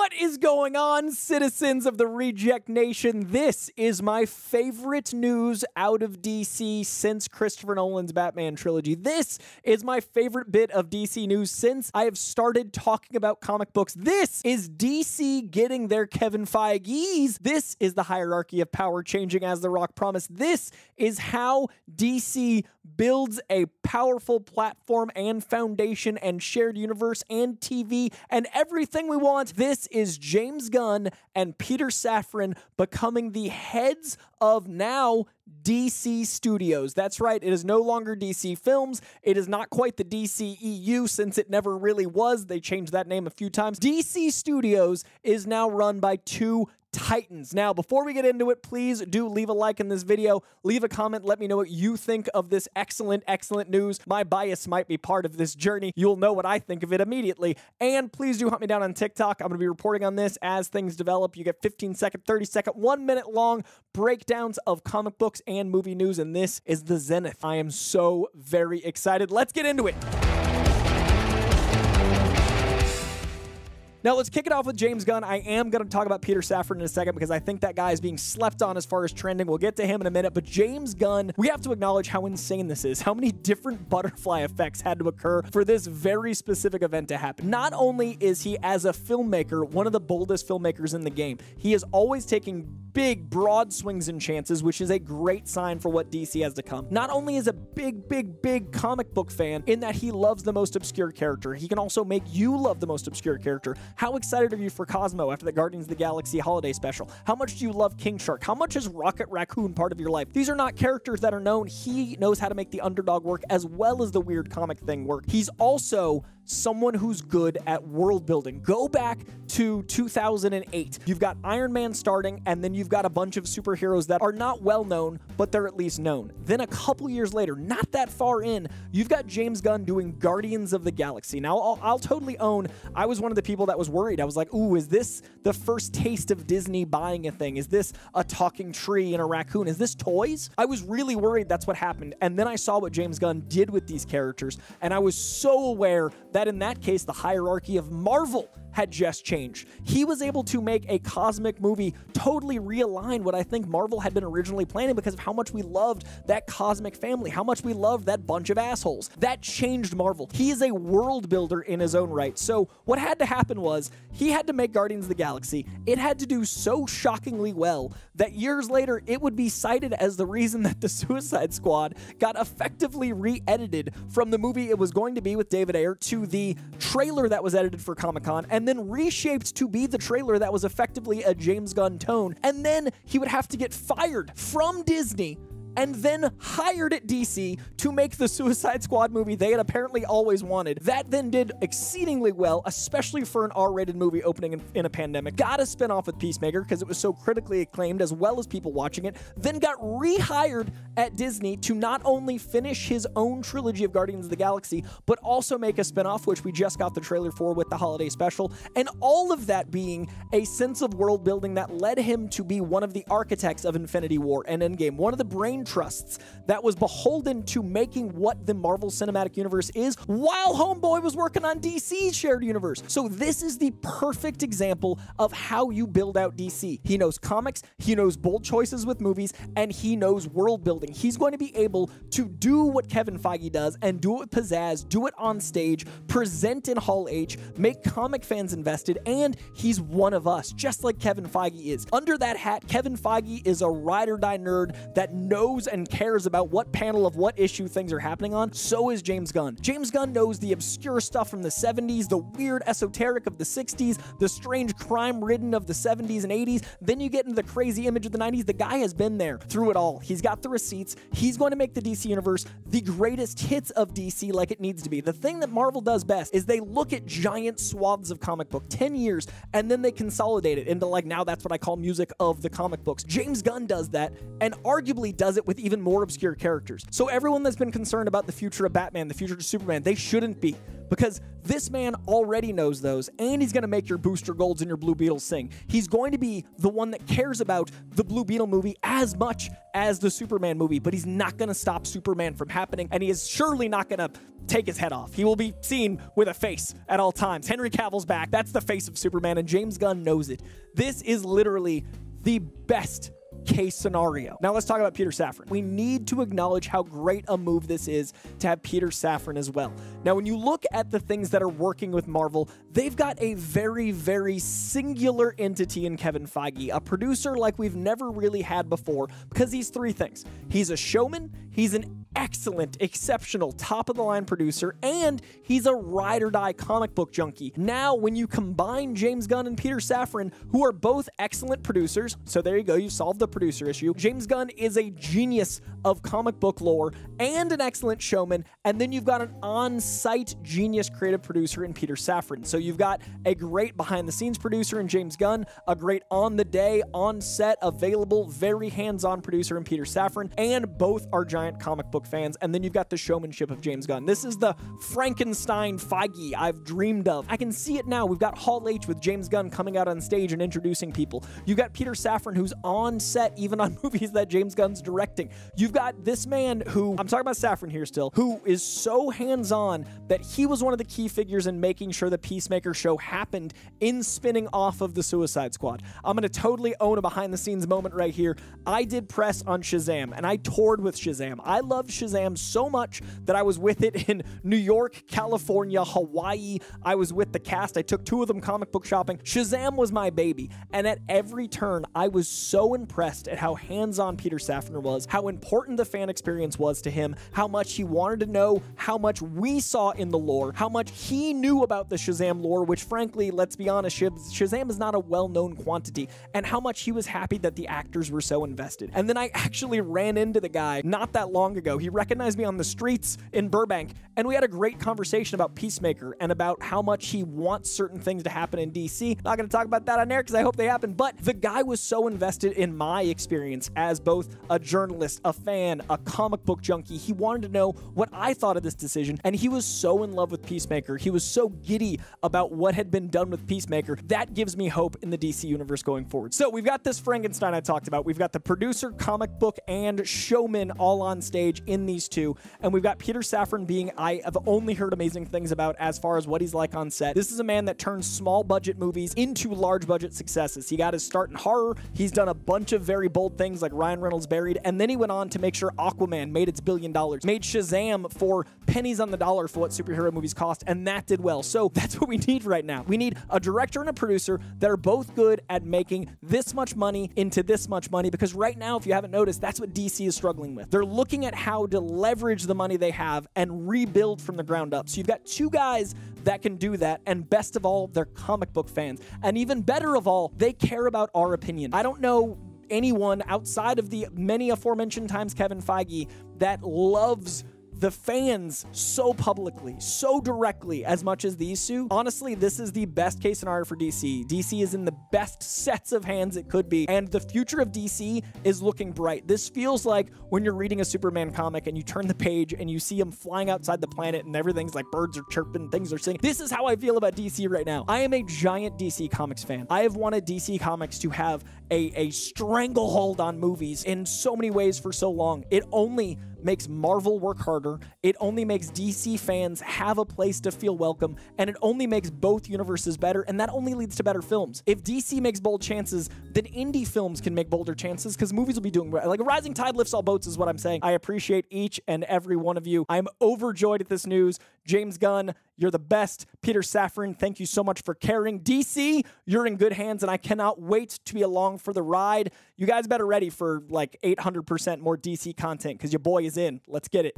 What is going on, citizens of the Reject Nation? This is my favorite news out of DC since Christopher Nolan's Batman trilogy. This is my favorite bit of DC news since I have started talking about comic books. This is DC getting their Kevin Feige's. This is the hierarchy of power changing as The Rock promised. This is how DC builds a powerful platform and foundation and shared universe and TV and everything we want. This is James Gunn and Peter Safran becoming the heads of now DC Studios. That's right, it is no longer DC Films. It is not quite the DCEU since it never really was. They changed that name a few times. DC Studios is now run by two Titans. Now, before we get into it, please do leave a like in this video, leave a comment, let me know what you think of this excellent, excellent news. My bias might be part of this journey. You'll know what I think of it immediately. And please do hunt me down on TikTok. I'm going to be reporting on this as things develop. You get 15 second, 30 second, one minute long breakdowns of comic books and movie news, and this is the Zenith. I am so very excited. Let's get into it. Now, let's kick it off with James Gunn. I am going to talk about Peter Safran in a second because I think that guy is being slept on as far as trending. We'll get to him in a minute. But James Gunn, we have to acknowledge how insane this is. How many different butterfly effects had to occur for this very specific event to happen. Not only is he, as a filmmaker, one of the boldest filmmakers in the game, he is always taking big, broad swings and chances, which is a great sign for what DC has to come. Not only is a big, big, big comic book fan in that he loves the most obscure character, he can also make you love the most obscure character. How excited are you for Cosmo after the Guardians of the Galaxy holiday special? How much do you love King Shark? How much is Rocket Raccoon part of your life? These are not characters that are known. He knows how to make the underdog work as well as the weird comic thing work. He's also someone who's good at world building. Go back to 2008. You've got Iron Man starting, and then you've got a bunch of superheroes that are not well known, but they're at least known. Then a couple years later, not that far in, you've got James Gunn doing Guardians of the Galaxy. Now, I'll, I'll totally own, I was one of the people that was worried. I was like, ooh, is this the first taste of Disney buying a thing? Is this a talking tree and a raccoon? Is this toys? I was really worried that's what happened. And then I saw what James Gunn did with these characters, and I was so aware that in that case, the hierarchy of Marvel had just changed. He was able to make a cosmic movie totally realign what I think Marvel had been originally planning because of how much we loved that cosmic family, how much we loved that bunch of assholes. That changed Marvel. He is a world builder in his own right. So, what had to happen was he had to make Guardians of the Galaxy. It had to do so shockingly well that years later it would be cited as the reason that the Suicide Squad got effectively re edited from the movie it was going to be with David Ayer to the trailer that was edited for Comic Con. And and then reshaped to be the trailer that was effectively a James Gunn tone. And then he would have to get fired from Disney and then hired at DC to make the Suicide Squad movie they had apparently always wanted. That then did exceedingly well, especially for an R rated movie opening in, in, a pandemic. Got a spin off with Peacemaker because it was so critically acclaimed as well as people watching it. Then got rehired at Disney to not only finish his own trilogy of Guardians of the Galaxy, but also make a spin off, which we just got the trailer for with the holiday special. And all of that being a sense of world building that led him to be one of the architects of Infinity War and Endgame, one of the brain trusts that was beholden to making what the Marvel Cinematic Universe is while Homeboy was working on DC's shared universe. So this is the perfect example of how you build out DC. He knows comics, he knows bold choices with movies, and he knows world building. He's going to be able to do what Kevin Feige does and do it with pizzazz, do it on stage, present in Hall H, make comic fans invested, and he's one of us, just like Kevin Feige is. Under that hat, Kevin Feige is a ride or die nerd that knows knows and cares about what panel of what issue things are happening on, so is James Gunn. James Gunn knows the obscure stuff from the 70s, the weird esoteric of the 60s, the strange crime ridden of the 70s and 80s. Then you get into the crazy image of the 90s. The guy has been there through it all. He's got the receipts. He's going to make the DC universe the greatest hits of DC like it needs to be. The thing that Marvel does best is they look at giant swaths of comic book, 10 years, and then they consolidate it into like now that's what I call music of the comic books. James Gunn does that and arguably does it with even more obscure characters. So everyone that's been concerned about the future of Batman, the future of Superman, they shouldn't be because this man already knows those, and he's going to make your Booster Golds and your Blue Beetles sing. He's going to be the one that cares about the Blue Beetle movie as much as the Superman movie, but he's not going to stop Superman from happening, and he is surely not going to take his head off. He will be seen with a face at all times. Henry Cavill's back. That's the face of Superman, and James Gunn knows it. This is literally the best case scenario. Now let's talk about Peter Safran. We need to acknowledge how great a move this is to have Peter Safran as well. Now, when you look at the things that are working with Marvel, they've got a very, very singular entity in Kevin Feige, a producer like we've never really had before, because he's three things. He's a showman, he's an excellent, exceptional, top of the line producer, and he's a ride or die comic book junkie. Now, when you combine James Gunn and Peter Safran, who are both excellent producers, so there you go, you solved the producer issue. James Gunn is a genius of comic book lore and an excellent showman, and then you've got an on site genius creative producer in Peter Safran. So you've got a great behind the scenes producer in James Gunn, a great on the day, on set, available, very hands on producer in Peter Safran, and both are giant comic book fans. And then you've got the showmanship of James Gunn. This is the Frankenstein Feige I've dreamed of. I can see it now. We've got Hall H with James Gunn coming out on stage and introducing people. You've got Peter Safran who's on set even on movies that James Gunn's directing. You've got this man who, I'm talking about Safran here still, who is so hands on that he was one of the key figures in making sure the Peacemaker show happened in spinning off of the Suicide Squad. I'm going to totally own a behind the scenes moment right here. I did press on Shazam and I toured with Shazam. I loved Shazam so much that I was with it in New York, California, Hawaii. I was with the cast. I took two of them comic book shopping. Shazam was my baby. And at every turn, I was so impressed at how hands on Peter Safran was, how important the fan experience was to him, how much he wanted to know, how much we saw in the lore, how much he knew about the Shazam lore, which frankly, let's be honest, Shazam is not a well known quantity, and how much he was happy that the actors were so invested. And then I actually ran into the guy not that long ago. He recognized me on the streets in Burbank, and we had a great conversation about Peacemaker and about how much he wants certain things to happen in DC. Not going to talk about that on air because I hope they happen, but the guy was so invested in my experience as both a journalist, a fan, a comic book junkie. He wanted to know what I thought of this decision, and he was so in love with Peacemaker. He was so giddy about what had been done with Peacemaker. That gives me hope in the DC universe going forward. So we've got this Frankenstein I talked about. We've got the producer, comic book, and showman all on stage in these two, and we've got Peter Safran being I have only heard amazing things about as far as what he's like on set. This is a man that turns small budget movies into large budget successes. He got his start in horror. He's done a bunch of very bold things like Ryan Reynolds Buried, and then he went on to make sure Aquaman made its billion dollars, made Shazam for pennies on the dollar for what superhero movies cost, and that did well. So that's what we need right now. We need a director and a producer that are both good at making this much money into this much money because right now, if you haven't noticed, that's what DC is struggling with. They're looking at how to leverage the money they have and rebuild from the ground up. So you've got two guys that can do that. And best of all, they're comic book fans. And even better of all, they care about our opinion. I don't know anyone outside of the many aforementioned times Kevin Feige that loves the fans so publicly, so directly as much as these two. Honestly, this is the best case scenario for DC. DC is in the best sets of hands it could be, and the future of DC is looking bright. This feels like when you're reading a Superman comic and you turn the page and you see him flying outside the planet and everything's like birds are chirping, things are singing. This is how I feel about DC right now. I am a giant DC Comics fan. I have wanted DC Comics to have a, a stranglehold on movies in so many ways for so long. It only makes Marvel work harder. It only makes DC fans have a place to feel welcome, and it only makes both universes better, and that only leads to better films. If DC makes bold chances, then indie films can make bolder chances because movies will be doing like a rising tide lifts all boats, is what I'm saying. I appreciate each and every one of you. I'm overjoyed at this news. James Gunn, you're the best. Peter Safran, thank you so much for caring. DC, you're in good hands, and I cannot wait to be along for the ride. You guys better ready for like 800% more DC content because your boy is in. Let's get it.